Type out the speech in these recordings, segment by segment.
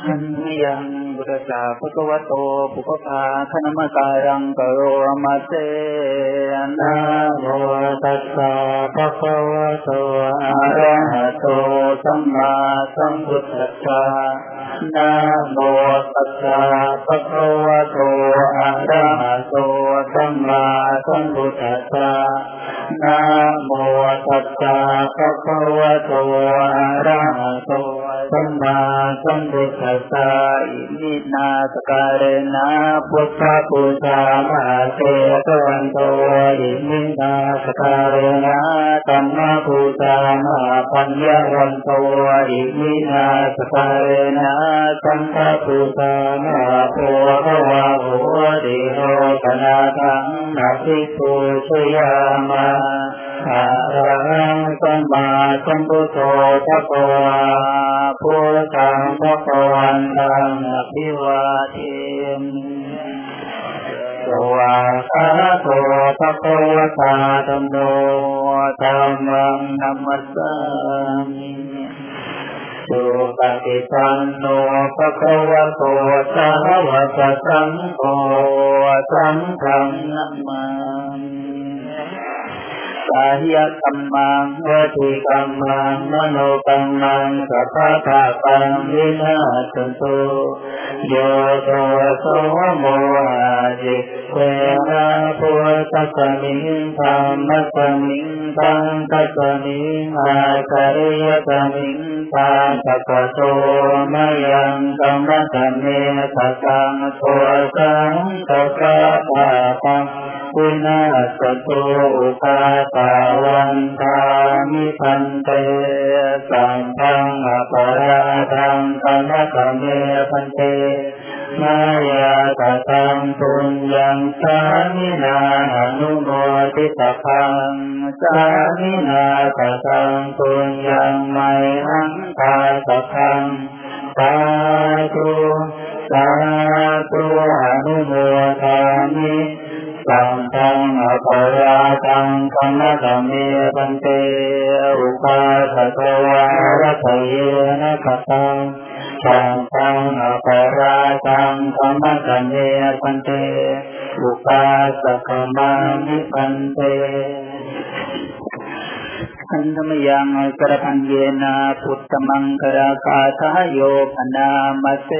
อันยังบุตสาภะคะวะโตปุพพาคณมการังกโรมาเตนะโมตัสสะภะคะวะโตอะระหะโตสัมมาสัมพุทธัสสะนะโมตัสสะภะคะวะโตอะระหะโตสัมมาสัมพุทธัสสะนะโมตัสสะภะคะวะโตอะระหะโต สัมมาสัมพุทธัสสะอิมินาสักกาเรนะพุทธะปูชา มะหาเตชะวันโตอิมินาสักกาเรนะธัมมะปูชา มะหาปัญญะวันโตอิมินาสักกาเรนะสังฆะปูชา มะหาโภคาวะโหติโลกะนาถังนาทิปูชยามา อะระหังสัมมาสัมพุทโธภะคะวาพุทธังภะคะวันตังอภิวาเทมิสวากาโตภะคะวตาธัมโมธัมมังนัมมัสสามิสุปฏิปันโนภะคะวะโตสาวกสังโฆสังฆังนัมมามิ สายกัมมังวติกัมมังมโนกัมมังสัพพะทาปังวินาศตุโยโตโสโมอาจิเวนะพุทธสมิงธรรมสมิงตังกัมิงอาคาริยสมิงตาสัพโตมยังกัมมะสเมตตังโทสังตะกะปะปัง วินาศตุอุปาตาวันทามิพันเตสัมพังอปาราทังกัมมะสเมพันเตมายาตตังปุญญังสามินาอนุโมทิตพังสามินาตตังปุญญังไมหังตาตพังสาธุสาธุอนุโมทามิ สัมพังอปาราทังกัมมะสเมพันเตอุปาสะวารัตเยนะขตังสังฆังอปาราทังธรรมะสันเนพันเตอุปาสกมังนิปันเต อันธมยังกระพันเยนาพุทธมังคราคาทาโยพนามเส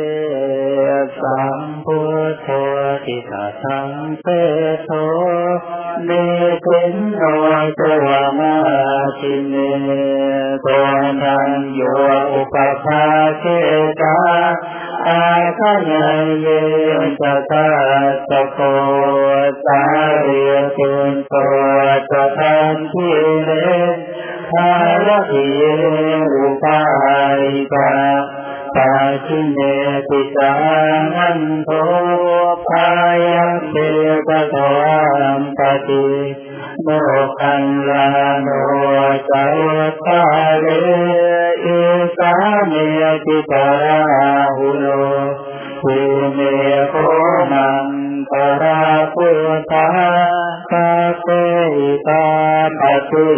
สัมพุทโธติสาสังเสโทเนกุนโนตัวมาชิเนโกนันโยอุปภาเกตาอาคายเยจตาสโกสาเรียตุนโตจตันทิเน ภารติเยอุปาริกาปาชิเนติสานันโทพายัเตกะตอัมปติโมคันลาโนจัตตาเลอิสาเมติตาหุโนภูเมโคนังปราพุทธาคาเตตาปฏิ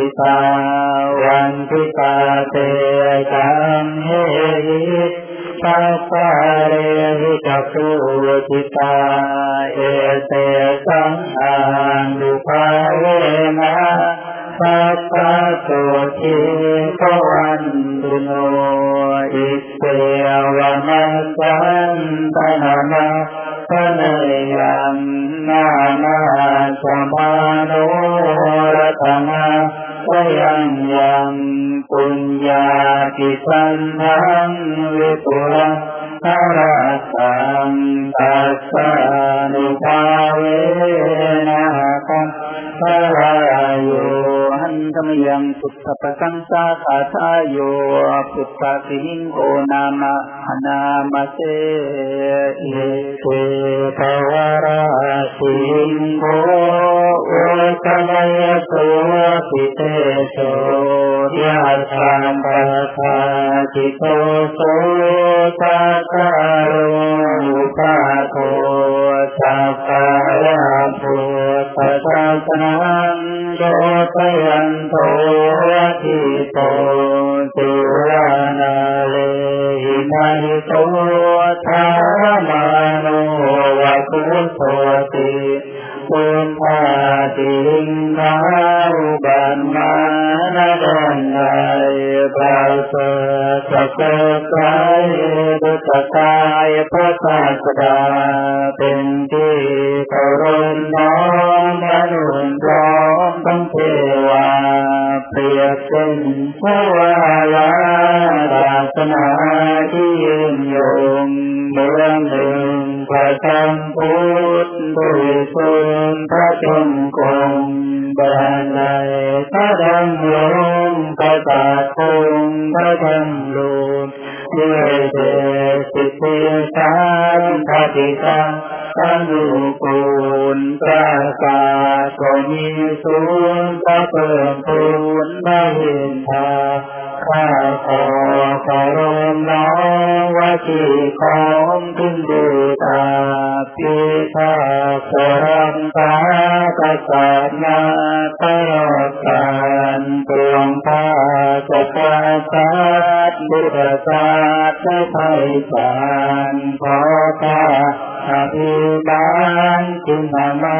ทิตาวันทิตาเตจังเฮหิปัสสะเรหิจักขุทิตาเอเตสังอานุภาเวนะสัพพะโสทิภวันตุโนอิเตวะมัสสันตนะนะพนยังนานาสมา ยังยังปุญญาติสันทังวิปุระหราสังตัสสะนุภาเวนะกัมภวายโยหันธรร มยังพุทธปสังสาคาทายโยพุทธสิหิงโกนามะนามะเสเอเตภวราสิหิงโกโอตมยโสปิเตโสยะธามปัสสะจิโตโสตาคาโรอุปาโทสัพพะยาพุทธศาสนาโยตยันโตทิโตสุรานาเลหินาหิโตธารมานุวะคุโสติปุญญาติลิงกาอุบันมานาดันไนปราสสะกกายดุตกายพระศาสดาเป็นที่เคารพน้อมมนุษย์ร้อ เปรียบเป็นพระวาลาศาสนาที่ยืนยงเมืองหนึ่งพระธรรมพุทธด้วยสุนพระจงคงบานในพระดำลงพระตาคงพระดำลุด้วยเดชสิทธิสารพระติตัง ตังรูปูนพระกาก็มีสูนพระเพิ่มพูนพระเห็นทาข้าขอขอรมน้องว่าที่ของถึงดูตาพิทาสรัมตาตริย์นาตลอดการปวงพาจะกาสัตบุตรศาสตร์ไทยสารขอพา อภิบาลจินมา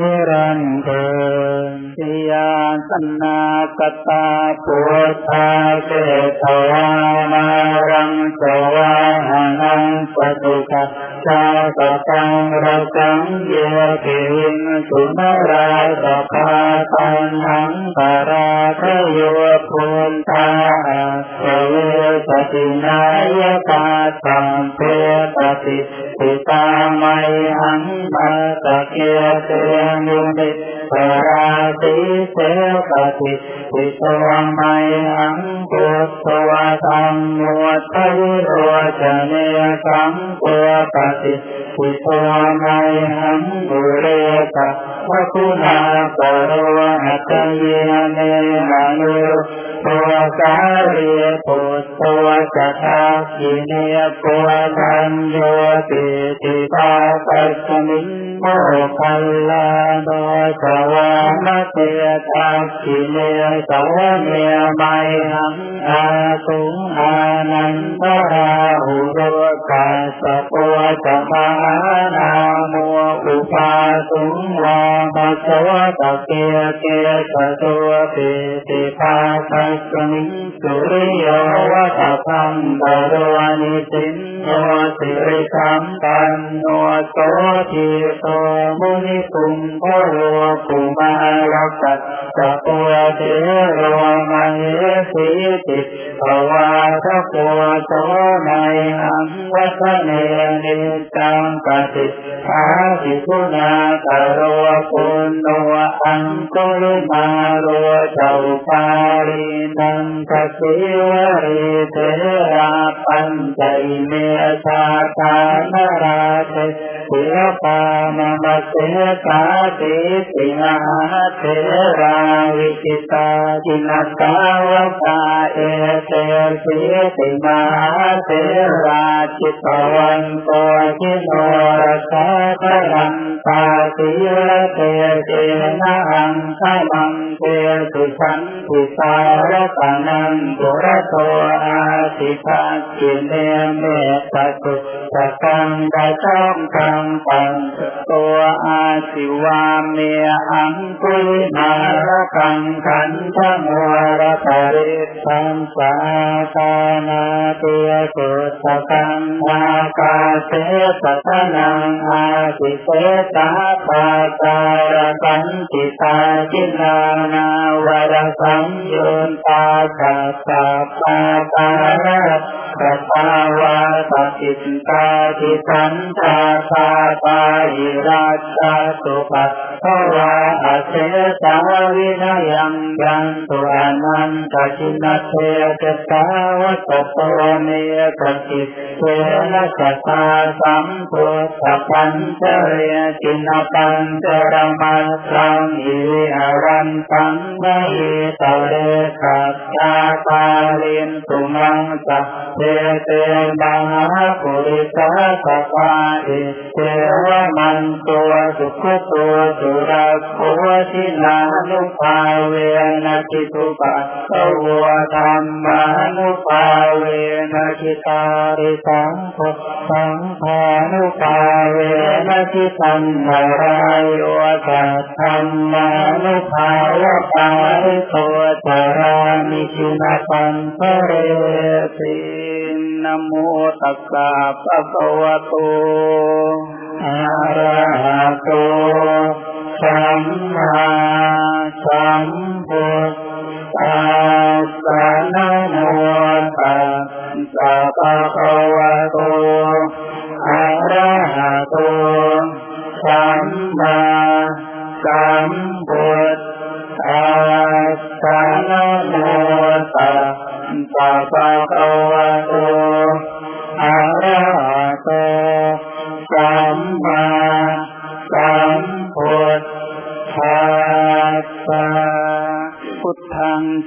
นิรันดร์สิยาสนากตาปุถทาเกตวานารังสวาหานังปตุกะ ชาตตังรัตังเยติวินสุนราสภาตันหังปาราทโยพุนตาเวสตินายกาสัมเพตติสิตาไมหังมาตะเกียเตยุติ ปราติเสปติสิตวงไมหังปุตวะธรรมมุตยุโรจเนสังปุปติสิตวงไมหังบุเรตะวะคุณาปโรหั ตเยเนมานุตัวสาเรีปุตตัวสัทธากิเนปุธันโยติติตาปัสมิงโมคัลลาโนสวามเตตักกิเนสวเนไมหังอาสุงอานันตราหุโรกาสปัวจมานามัวอุปาสุงวามัสวะตะเกียเกียสตัวปิติภาคัสมิงสุริโยวัตพังบรวานิสินโนสิริสัมปันโนโสทิโตมุนิคุมพโรกุมารักตัสปัวเทโรมาเยสิติภวาทะปัวโสในหังวัฒเนนิจังปฏิอาทิคุณากโรปุณโนอังกุลิมาโรเจ้าปารินังกสิวริเทราปัญจเมชาตานาราเท ศิลปามมัสเสกาติสิงหาเทราวิจิตาจินัสาวกาเอเตสิติมาเทราจิตวันโตจิโนรสาพรังตาสิลเตเจนังขมังเตสุสันติสารตานังปุระโตอาติภาคิเนเมตตุสกังไดช่องกังปังตัวอาสิวาเมอังคุยมาระกังขันธมัวระตาริสัมสาตานาเตียสุตกังอากาเสสตนังอาสิเสตาปาตาระกันติตาจินานาวรสังยุนตาสัพพะปาตาระ สัพพาวาสติตาทิสันตาตาปายิราชาสุปัส สวะอาเสสาวินายังยังตุอานันตจินเทจตาวะตโตเนกติเทนะสัตตาสัมพุทธปัญจเรจินปัญจรมัสสังอิอารันตังไมตะเรกัปชาตาลินสุมังสัพเทเตบังปุริสาสปาอิเทวมันตัวสุขตัวสุรักโคชินานุภาเวนะจิตุปัสสวะธรรมานุภาเวนะจิตาริสังโฆสังฆานุภาเวนะจิตังนารายโยสัทธัมมานุภาวะปาริโตจารามิจุนาปันเเรตินโมตัสสะภะคะวะโตอะระหะโต สัมมาสัมพุทธัสสะนะโมตัสสะภะคะวะโตอะระหะโตสัมมาสัม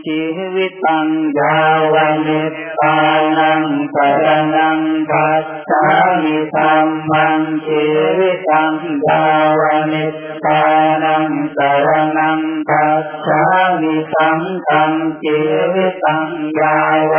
ชีวิตังยาวนิตานังสรนังปัจจามิธรรมังชีวิตังยาวนิตานังสรนังปัจจามิสังฆังชีวิตังยาว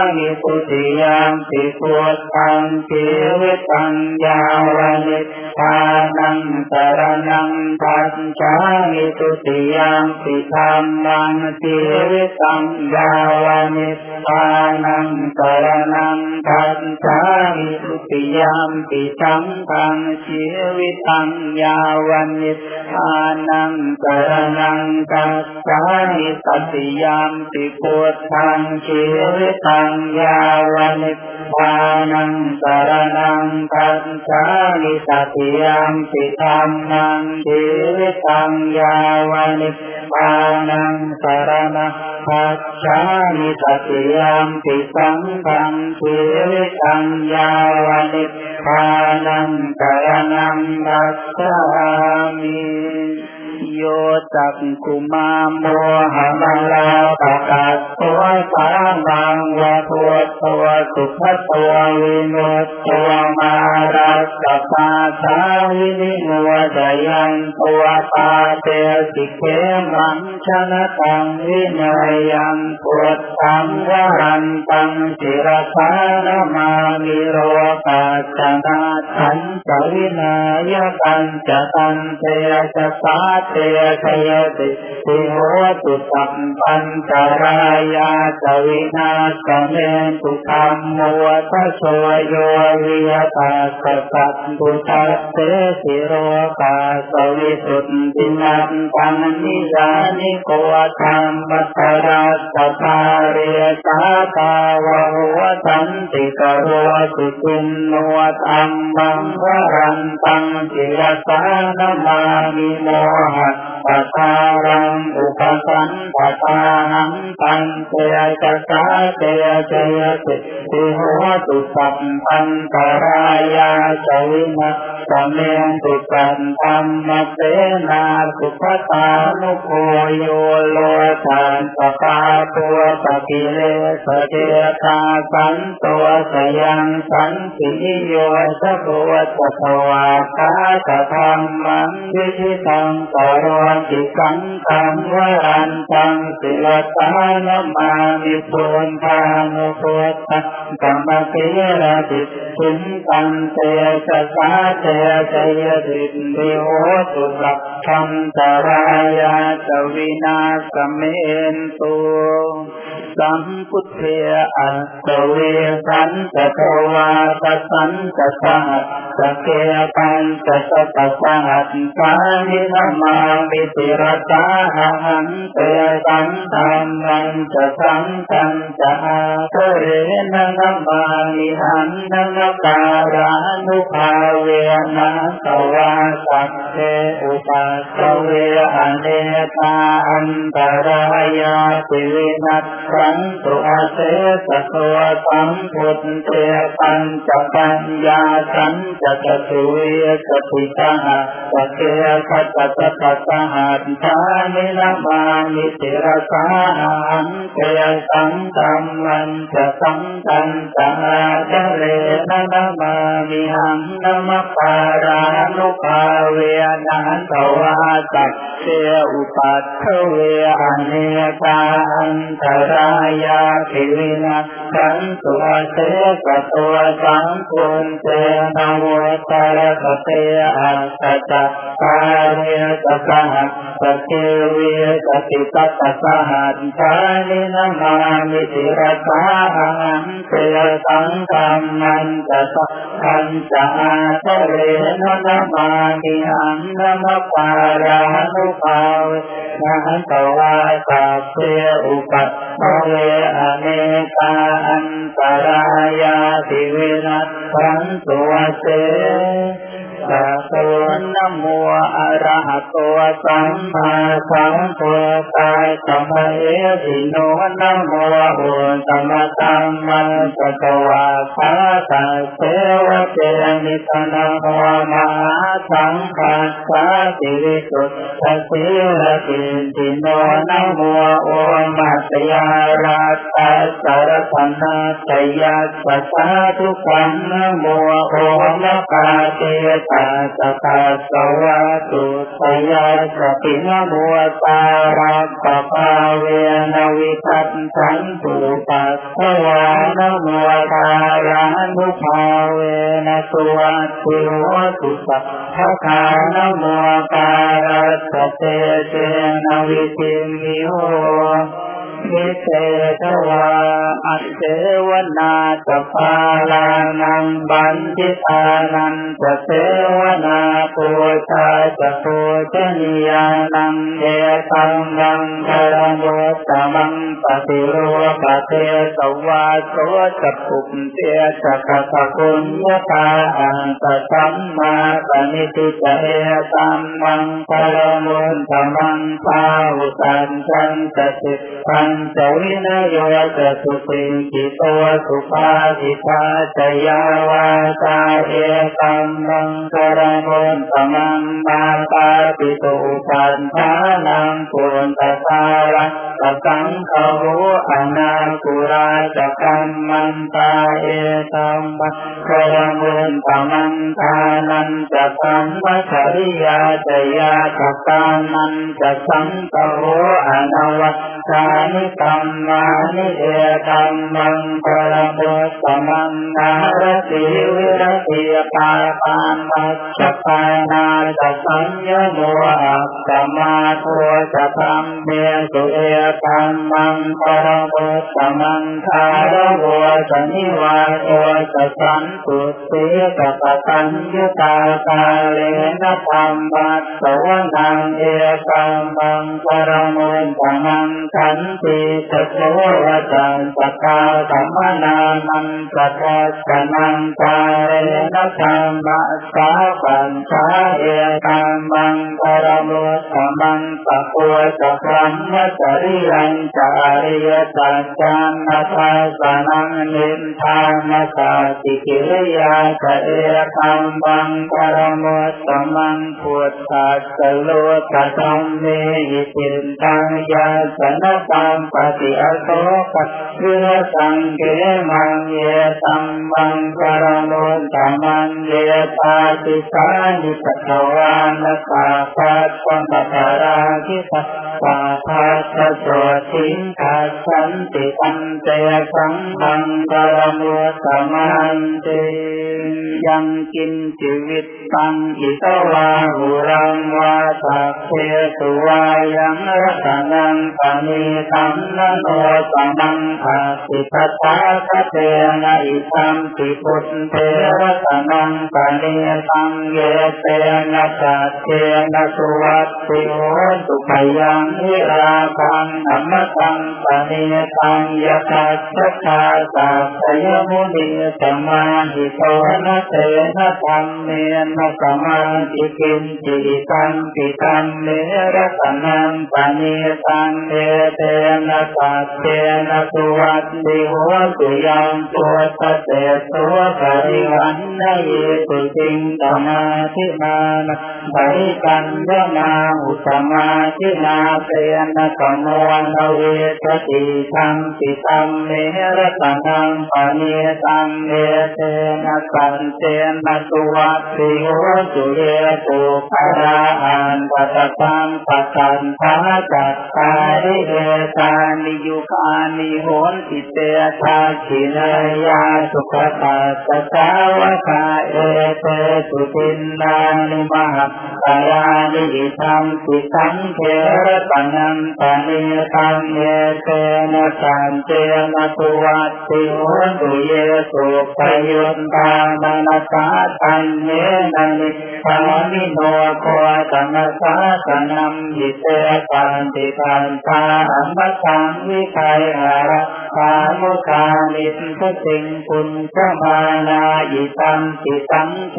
ฉามิตุติยามปิพุทธังชีวิตังยาวนิตานังสรนังคัจฉามิตุติยามปิธรรมังชีวิตังยาวนิตานังสรนังคัจฉามิตุติยามปิสังฆังชีวิตังยาวนิทานังสรนังคัจฉามิตติยามปิพุทธังชีวิตัง යාවනි පානං සරණං කංචාමි සතියං සිතාම්නං දේවතං යාවනි පානං සරණං කංචාමි සතියං සිතාම්නං දේවතං යාවනි පානං කරණං දස්සාමි ามิตติยจักกุมาโมหะมัลาปะกัสตัวสามังวะตัวตัวสุขตัววิมุตตัวมารัสสะปาสาวินิโมดยันตัวปาเตสิเขมังชนะตังวินัยยังพุทธังวรันตังจิรสานมามิโรกัจจนาทันจวินายตันจะตันเตจะสาเตชยติติโหตุสัมปันจารายาจวินาสเมตุธรรมโมทัสโยวิยตาสสัตตุทัสเตสิโรกาสวิสุทธินันตังนิยานิโกธรรมัตรัสตาเรสาตาวะหัวสันติกโรสุจุนโนตัมมังวรันตังจิรสานมามิโมหตปะทารังอุปสันปะทาหังตังเตยจะสาเตยเจยติติโหตุสัพพันตรายาจวินะสเมนตุสันธรรมเสนาสุภตานุโคโยโลทานสปาตัวปกิเลสเจตาสันตัวสยังสันติโยสะโกตสวาคาตธรรมังวิชิตังโตรวจิสังตังวรันตังสิลตานมามิปุนทางโพุทธังกัมมะเกระติสุนตังเตจะสาเตจยติติโหตุสัพ พันตรายาจวินาสเมนตุสัมพุทเทอัตเวสันตะวาตสันตะสังสเกปันตะสตะสังสานินามามิติรตาหังเตสังธรรมันจะสังตังจะอาเทเรนนามามิหันนังการานุภาเวนาสวาสัพเพอุปัสเวอเนตาอันตรายาติวินัสสันตุอาเสสตัวสัมพุทเทปัญจปัญญาสันจะตตุเวสติตาสเกขัตตะตัสหัตถานินามามิติรสาหังเตสังตัมมันจะสังตันตาเจเลนะนามามิหังนมปารานุภาเวนันตวาสัพเทอุปัตถเวอเนกาอันตรายาภิวินัสสันตัวเสกตัวสังคุณเตนวตระกเตอัสสะกาเรสสหัสสเกเวสติตัสสหัสสานินามามิติรสาหังเตสังกัมมันจะสัพพันจะอาเทเรนนามามิหังนมปารานุภาเวนะตวาสัพเพอุปัตเวอเนกาอันตรายาติวินัสสันตัวเส สัพนโมอะระหะโตสัมมาสัมพุทธัสสะมะเอติโนนะโมอุตตมะสัมมาสัตวะคาตาเสวะเจนิตนะโมมหาสังฆัสสะติวิสุทธะสีระกินติโนนะโมโอมัตยาราตัสสะรตนาตยัสสะสาธุกังนะโมโอมะกาเตตาสตาสวะตุสยาสตินโมตารักปปาเวนวิทัตสันตุปัสสวานโมตารานุภาเวนสุวัตติโหตุสัพพะคานโมการัสเตเจนวิติมิโห นิเตตวาอัตเสวนาสภาลานังบันทิตานันจะเสวนาปูชาจะปูชนียานังเอตังนังคารโมตมังปฏิโรปเทสวาโสจะปุมเตจะกะตะคุญญาตาอันตสัมมาปณิติจะเอตัมมังคารโมตมังสาวุตันจันจะสิปันจวินโยจะสุสิงกิโตสุภาสิตาจยาวาตาเอตัมมังคารโมตมังมาตาปิตุปันทานังปุรตสาระตสังขวุอนาคุราจะกัมมันตาเอตัมมังคารโมตมังทานันจะสัมมัชริยาจยาจะกานันจะสังขวุอนวัตสานิตัมมานิเอตัมมังคารโมตมังนารติวิรติปาปานัชปานาจะสัญญโมอัปสมาโทจะธรรมเมสุเอตัมมังคารโมตมังคารโมสนิวาโทจะสันตุสีจะปตัญญตาตาเลนะธรรมัสสวนังเอตัมมังคารโมตมังขันติสโสวจันตกาสัมมนานันตะสนังตาเรนะธรรมัสสาปัญชาเอตัมมังคารโมตมังปะปัวจะพรัมมจริยัญจาริยสัจจานาทาสนังนินทานัสาติกิริยาจะเอตัมมังคารโมตมังพุทธัสสโลกธรรมเมหิตินตังยาสนตังปฏิอโศกเพื่อสังเกมังเยตัมมังคารโมตมังเยตาติสานิสตวานสาพัสสัมปทาราคิสสาพัสสโสทิงคัสสันติอันเตสังมังคารโมตมันติยังกินชีวิตตังอิตวาหุรังวาสัพเพสุวายังรัตนังปณิตังนโนสมังอาติปัสสะคเตนะอิทัมปิพุทเทระตนังปะเนตังเยเตนะสัตเทนะสุวัตติโหตุขยังวิราคังธรรมตังปะเนตังยะคัสสะคาสัพยมุนีสมาหิโตนะเตนะธรรมเมนะสมาธิกินจิตังปิตังเนระตนังปะเนตังเอเตนะสัตเตนะสุวัตติโหตุยังตัวสเตตัวปริวันนาเยตุจิงตมาทินานะปริกันยนาอุตมา ทินาเตนะกมวันเวทติทังปิตังเนระตนังปะเนตังเอเตนะสันเตนะสุวัตติโหตุเยตุภราอันปัตตังปัตตันทาจัตตาริเอตานิยุคานิโหนติเตชาคินายาสุขปัสสะสาวกาเอเตสุตินนานุมหะกายานิธรรมสิสังเทระตังังปะเนตังเยเตนะสันเตนะตุวัตติโหตุเยสุปยุตตามนัสสะตันเยนะนิสามิโนโคตังสาสนัมยิเตปันติปันตาอัมมตังวิไคหาระสามุคานิพุสิงคุณเจมานาอิตังติตังเท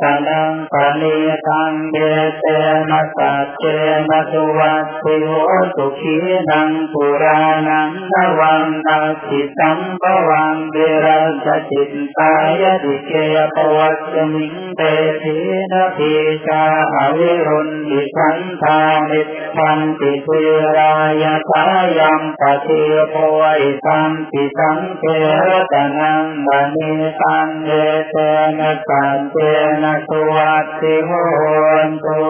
ตนังปะเนตังเดเตนะสัจเจนะสุวัตติโหตุขีนังปุรานังนวังนาจิตังปวังเบรัสจิตตายดิเกยปวัสมิงเตทีนะพีชาอวิรุณดิสันทานิพันติเทรายาทายังปะเทโพอิตังติสังเทระตนังบานิตังเอเตนะสันเตนะสุวัตติโหนตุ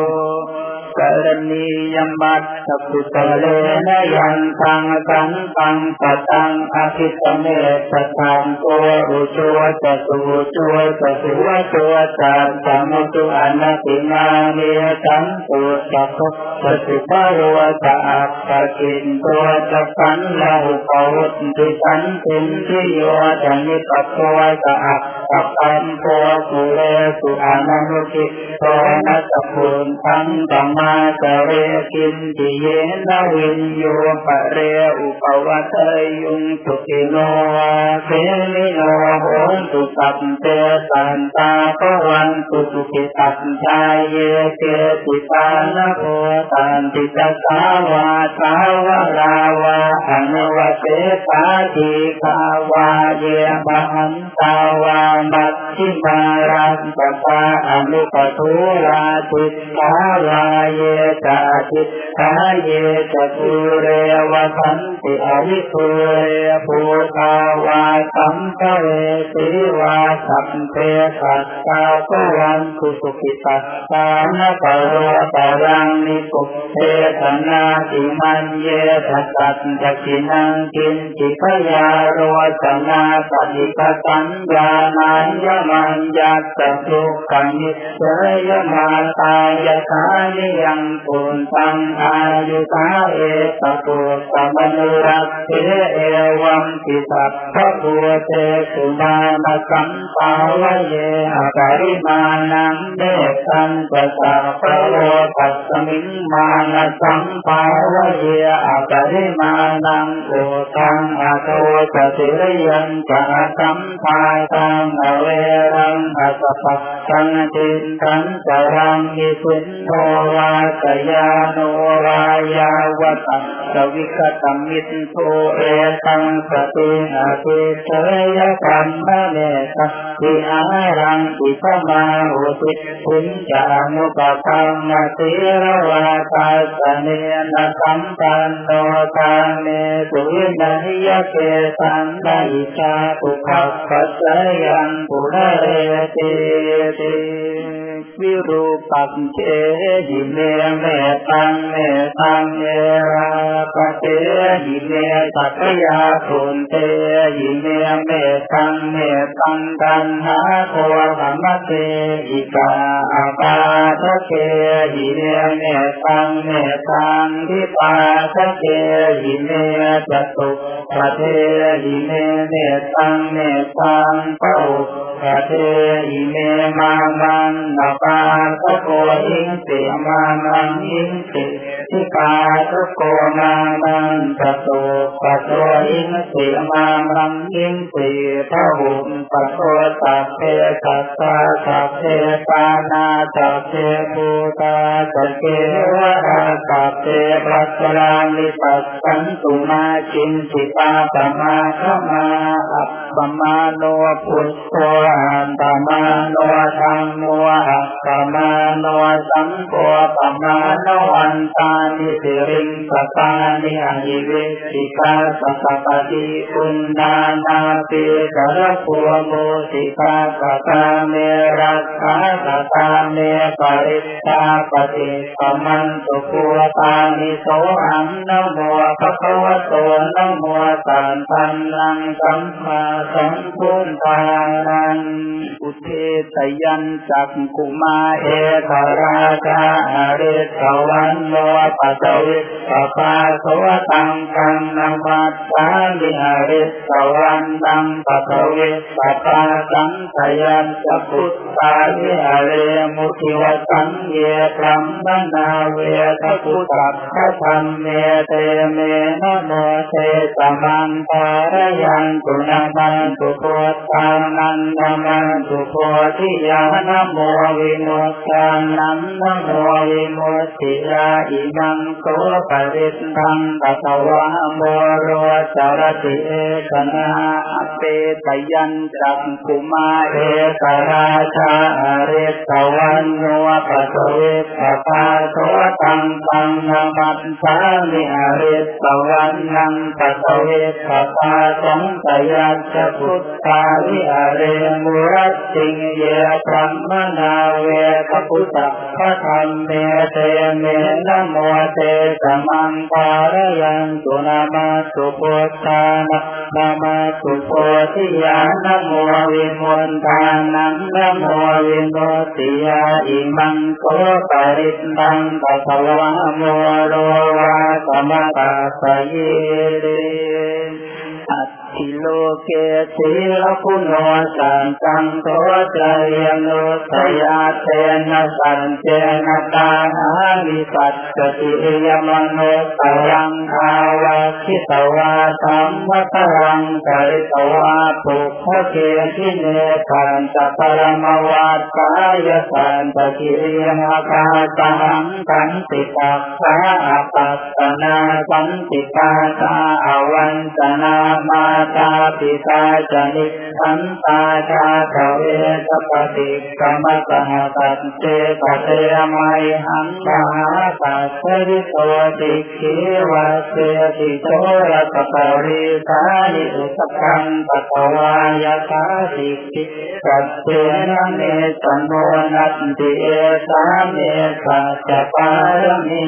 กรณียมัตสกุตเลนยันตังสังตังปตังอภิสเมตตังโกอุชัวจตุชัวจตุวชัวจันสมุตุอนัติมาเมตังตุสัพพสุภารวะตะอัปปะกินตัวจะสันลาหุปวุตติสันตินทิโยจันิปัตตัวจะอัปปะปันตัวกุเลสุอนานุกิโตนัสพุนทังตัมมาจเรกินติเยนวินโยปะเรอุปวัตยุงสุติโนเทมิโนโหตุสัพเตสันตาปวันตุสุขิตัสชายเยเกติตานะโพตันติจสาวาสาวราวาอนุวัเตตาทีคาวาเยบันตาวาบัต ทิมารันตตาอนุปทุราติตาวาเยจาติตาเยจตุเรวสันติอวิสุเรภูตาวาสัมภเวสีวาสัพเพสัตตาปวันคุสุขิตัสสานปะโรปะรังนิปุเทตนาติมันเยทัสสัจกินังกินจิพยาโรสนาปฏิปสัญญานัญญมันยัตตสุขังนิเสยมาตายคานิยังปุนตังอายุตาเอตปุตตมนุรัตเทเอวังติสัพพะพุเตสุมาณสัมปาวเยอปริมาณังเดสันตสัพพะโลตัสมิงมาณสัมปาวเยอปริมาณังโอตังอโตสติรยันจะสัมภาตังอเวรังอัสสะสังจินตังจรังยิสุนโนวาสยาโนวายาวตังสวิคตมิตโทเอตังสติอาทิเตยกัมมะเนตติอารังติสมาหุติพุญจานุปปังนาติรวาตาสเนนะสัมปันโนทาเนสุวินัยเกสังนาอิชาปุขัปปัสยังปุระ වරේති විරූපං චේ හිමේ මේ සං මේ සං เจหิเมเมตังเมตังเอราปเตหิเมสัตยาปุนเตหิเมเมเมตังเมตังตันหาโคธรรมเกอิกาอาปาทะเกหิเมเมตังเมตังทิปาทะเกหิเมจตุปะเทหิเมเมตังเมตังปะอุปะเทหิเมมามังนาปาทะโกอิงเสมามังอิงเสทิปาทะโกมามังจตุปะโตอิงเสมามังอิงเสพระหุมปะโตสัพเพสัตตาสัพเพปานาสัพเพภูตาสัพเพวะสัพเพปัสสรานิปัสสันตุมาชินสิปาปมาขมาอัปปมาโนพุทโธอันตมาโนธรรมโมอัปปมาโนสังโฆปมาโนอันตานิสิริงสตานิอหิเวสิกาสัพปติอุณนานาปิกระพัวโมสิกาสตาเมรักขาสตาเมปริตตาปฏิปมันตุภูตานิโสอังนโมภะคะวะโตนโมสันตันนังสัมมาสัมพุทธานังอุเทตยันจักกุมาเอตราชาอริสวันโนปัสวิปปาโสตังกังนมัสสามิอริสวันตังปัสวิปปาสังขยันจะพุทธาวิหเรมุทิวสังเยพรัมมนาเวทพุทธัพธรรมเมเตเมนะโมเทสมังปารยังตุนามันตุโพธานันนามันตุโพธิยานโมวิโมตานันโมวิโมตติยาอิมังโกปริตทังตัตวะโมโรจารติเอกนาเปตยันจักกุมาเอกราชาอริสวันโนปัสเวปปาโสตังตังนามัสสามิอริสวันนังปัสเวปปาสังสยัจพุทธาวิอเรมุรัตติงเยพรหมนาเวทพุทธพระธรรมเมเตเมนะโม เตสมังปารยังตุนามาสุพุทธานะนามาสุโพธิยานโมวิมุตตานังนโมวิมุตติยาอิมังโกปริตตังปัสสวะโมโรวาสมตาสยิริอัต ถิโลเกสีลคุโนสันตังโตจยโนสยาเตนะสันเจนะตานามิปัสสติยมโนสยังอาวาคิตวาสัมมตรังกริตวาปุพเกทิเนขันตปรมวาสายสันตกิริยมคาสังกันติปัสสะปัสสนาสันติปาตาอวันตนามาตาปิตาจนิสันตาชาเทเวสปฏิกรรมสหตัตเจปเตมัยหังมหาตัสริโตติขีวัสเสติโตระตปริสานิอุสกังปะตวายาคาสิกิสัจเจนะเมสันโนนัตติเอสาเมสัจปารมี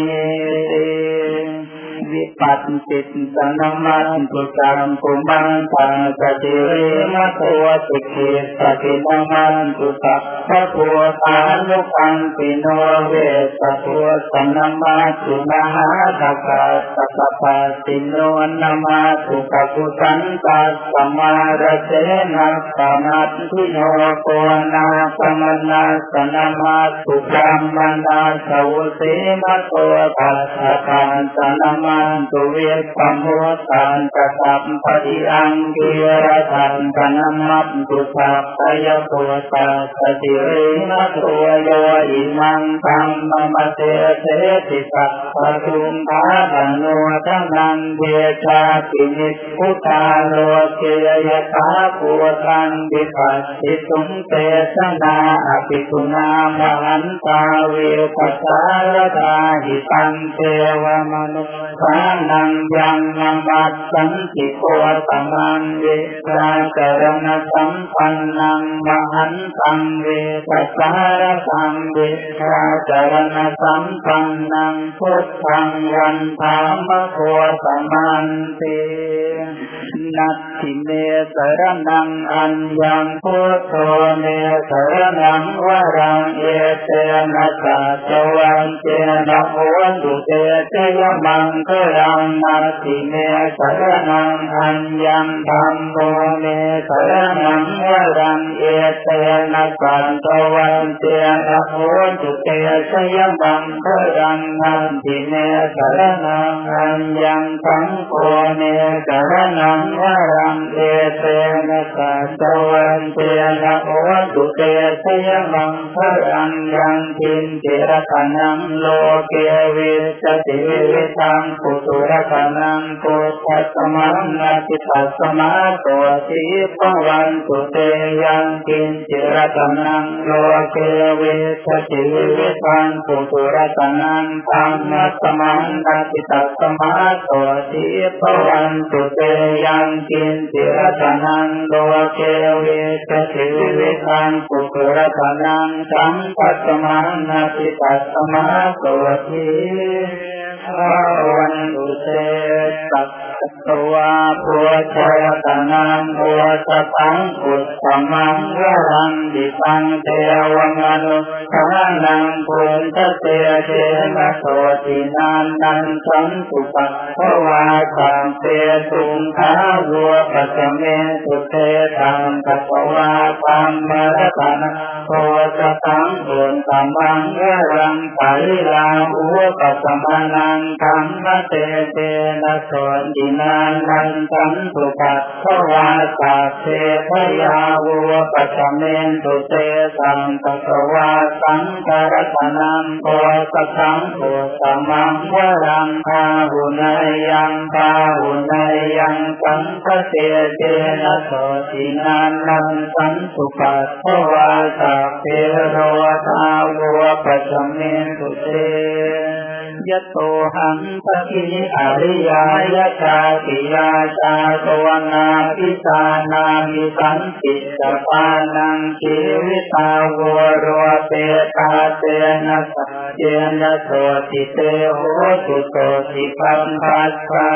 วิปัสสิตสันมันตุจังปุมังตังสติเรมัตวสิกิสตินมันตุสัพพะพัวตานุปังปิโนเวสพัวสนมาตุนาหาตกาสัพพะสิโนนามาตุกักุสันตัสสมาระเจนะปานัตถิโนโกนาปมนาสนมาตุกรรมนาสวุสิมัตโตปัสสะกันสนมาตุเวปโมตันตสัพพติอังกิระทันกนัมมัตตุสัพพยโพตัสติเรนตัวโยอิมังตัมมมเตเสติสัพพทุมภาบันโนทนังเดชาปินิพุตาโลเกยตาปูตังดิปัสสิตุงเตสนาอภิกุณามหันตาเวปัสสารตาหิตังเทวมนุทานังยังนมัสสันติโกตมังเวสาจรณสัมปันนังมหันตังเวสสารสังเวสาจรณสัมปันนังพุทธังวันธามโคตมันเตนัตถิเมสรนังอัญญังพุทโธเมสรนังวรังเอเตนะสัจวันเจนะโหตุเตเตยมัง කරං අරතිනේ සරණං අඤ්ඤං ධම්මෝ මේ සරණං වරං ඒතේන කන්තවන්තේ නමෝ චුතේ සයං කරං අරතිනේ සරණං අඤ්ඤං සංකෝ මේ සරණං වරං ඒතේන කන්තවන්තේ නමෝ චුතේ සයං කරං යං කින් තේරකණං ලෝකේ වේසති වේසං เตนะสัจวันเจนะโหตุเตเตยมังครังนัตถิเมสรนังอัญญังสังโฆเมสรนังวรังเอเตนะสัจวันเตนะโอตุเตสยมังพรังยังทินเจรคนังโลเกวิสติวิตังปุตุรคนังปุถัสมังนาติปัสมาตัวทิปวันตุเตยังทินเจรคนังโลเกวิสติวิตังปุตุรคนังธรรมสมังนาติปัสมาตัวทิปวันตุเตยังทินเจรคนังโลเกวิสติวิตังปุตุรคนังสัมปัสมังนาติปัสมาโสทิวัน භගවන්තු සේත්තස්ස ตสักตัวผัวชยตนังผัวสตังกุตตมังวรังดิตังเทวมนุทานังปุณทเตเทนะโสตินันนันสันตุปัสสวาสังเตตุงขาวัวปัสเมตุเตตังปัสวาปัมมรตันโทสตังปุณตมังวรังปาริลาหัวปัสมนังธรรมเตเตนะโสตินานันตันตุปัสสวาสัพเพพยาวัวปัสเมนตุเตสังปัสวาสังกรตนังโพสสังโพสมังวรังคาหุนยังคาหุนยังสังฆเตเตนะโสตินานันตันตุปัสสวาสัพเพโรทาวัวปัสเมนตุเต ยโตหังปกิอริยายชาติยาชาโตนาพิสานามิสันติสปานังชีวิตาวโรเตตาเตนะสัจเจนะโสติเตโหตุโตติปัมภัสสะ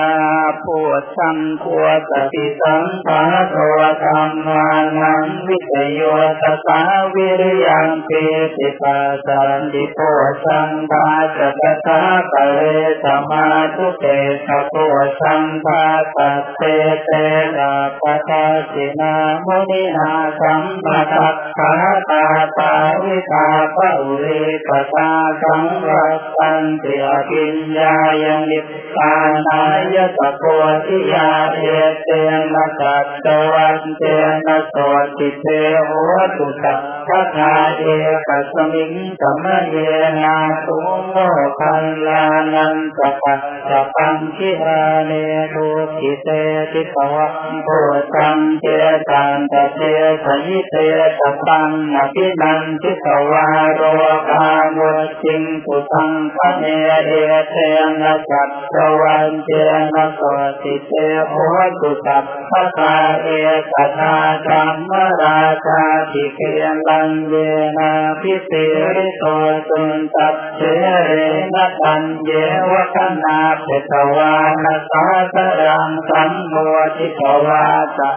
พุทธังพุทติสังฆาโตธรรมานังวิเศโยตสาวิริยังเปติปัสสันติโพชังภาจัตตาปะเรสมาทุเตสะโพชังภาสัตเตเตนะปะทาสินามุนินาสัมปะทัคขาตาตาวิตาปะอุเรปตาสังรัสันติอกิญญายังนิพพานายะตะโพธิยาเอเตนะสัจวันเตนะโสติเตโหตุสัพพทาเอกสมิงสมเยนาตุโมคันลานันตปัสสะปังคิหาเนทุกิเตติภวะโพตังเจตันตเตสยิเตตปังอภินันทิสวาโรกามุจิงปุตังพะเนเอเตนะจัตตวันเจนะโสติเตโหตุสัพพะทาเอกตาธรรมราชาทิเกลังเยนาพิเศริโตสุนตัสเชเรนะตัญเยวะคนาเปตวานะสาสรังสัมโมทิภวาจะ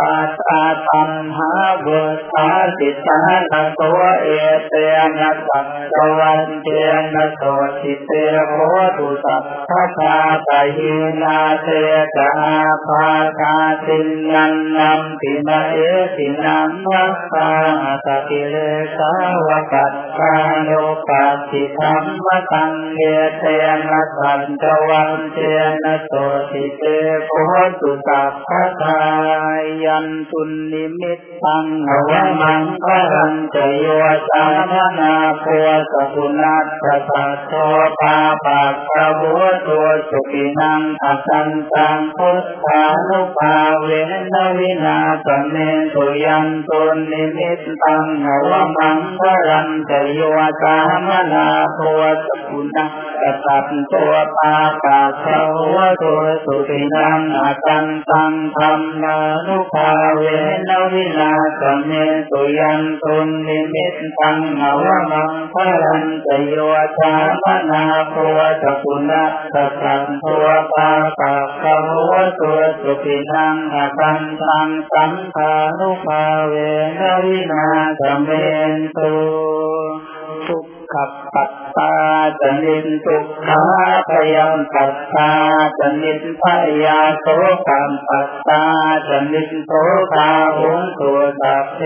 อาตาตัมหาบุตาติตานะตัวเอเตนะสัจวันเตนะโสติเตโหตุสัพพะทาตาหินาเตกาภาคาตินันนัมปินะเอตินัมมัสสาตติเลสาวกัตตานุปัสสิธรรมตังเอเตนะสัจวันเตนะโสติเตโหตุสัพพะทายยันตุนิมิตตังอวมังครันจโยสามนาปัวสกุนัตสัตโตปาปะกะโวตัวสุขินังอสันตังพุทธานุภาเวนวินาสเมตุยันตุนิมิตตังอวมังครันจโยสามนาปัวสกุนัตสัตโตปาปะกะโวตัวสุขินังอสันตังธรรมานุภาเวนวินาสเมตุยันตุนิมิตตังอวมังพลันจโยชามนาโพสกุณะสสันตัวปาปะขโมตัวสุขินังอคันตังสังขานุภาเวนวินาสเมตุทุ ขปัตตาจนินทุกขาพยังปัตตาจนินพยาโสกัมปัตตาจนินโสกาหุงตัวสัพเพ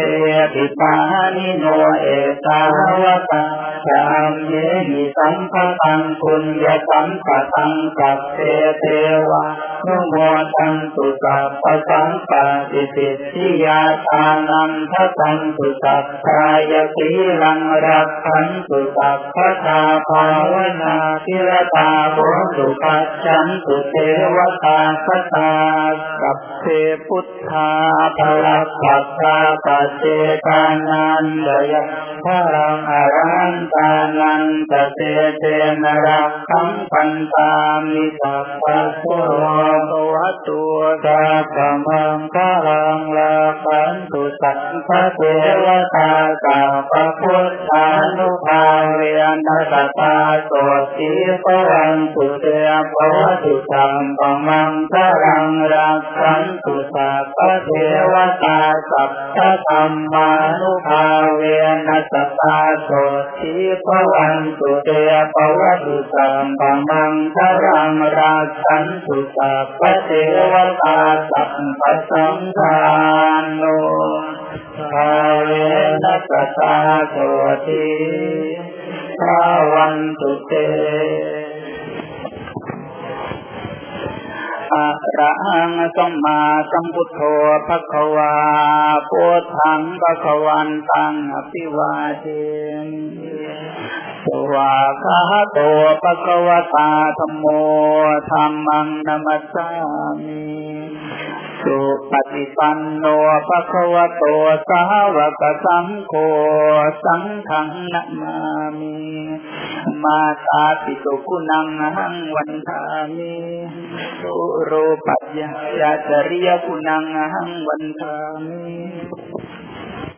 ติปานิโนเอตาวตาจามเยหิสัมภตังคุณยสัมปตังสัพเพเทวะนุโมตันตุสัพพสังปติสิทธิยาตานังทัตังตุสัพพายสีลังรักขันตุสัพพทาภาวนาทิรตาโหตุปัจจันตุเทวตาสตาสัพเพพุทธาภลักขัตาปัจเจกานันเดยพรังอรันตานันตเตเตนรักขังปันตามิสัพพะโสภวตัวสัพพมังคลังลาขันตุสัพพเทวตาสัพพะพุทธานุภาเวนัสตาโสติปวันตุเตภวตุสัมปมังคลังรักขันตุสัพพะเทวตาสัพพะธรรมานุภาเวนัสตาโสติปวันตุเตภวตุสัมปมังคลังรักขันตุสัพพะเทวตาสัพพะสังฆานุ ภาเวนัสตาโสติภาวันตุเตอะระหังสัมมาสัมพุทโธภะคะวาพุทธังภะคะวันตังอภิวาเทมิสวากาโตภะคะวตาธัมโมธัมมังนัมสสามิ สุปฏิปันโนภะคะวะโตสาวกสังโฆสังฆังนะมามิมาตาปิตุกุนังหังวันทามิสุโรปัญญาจริยกุณังหังวันทามิ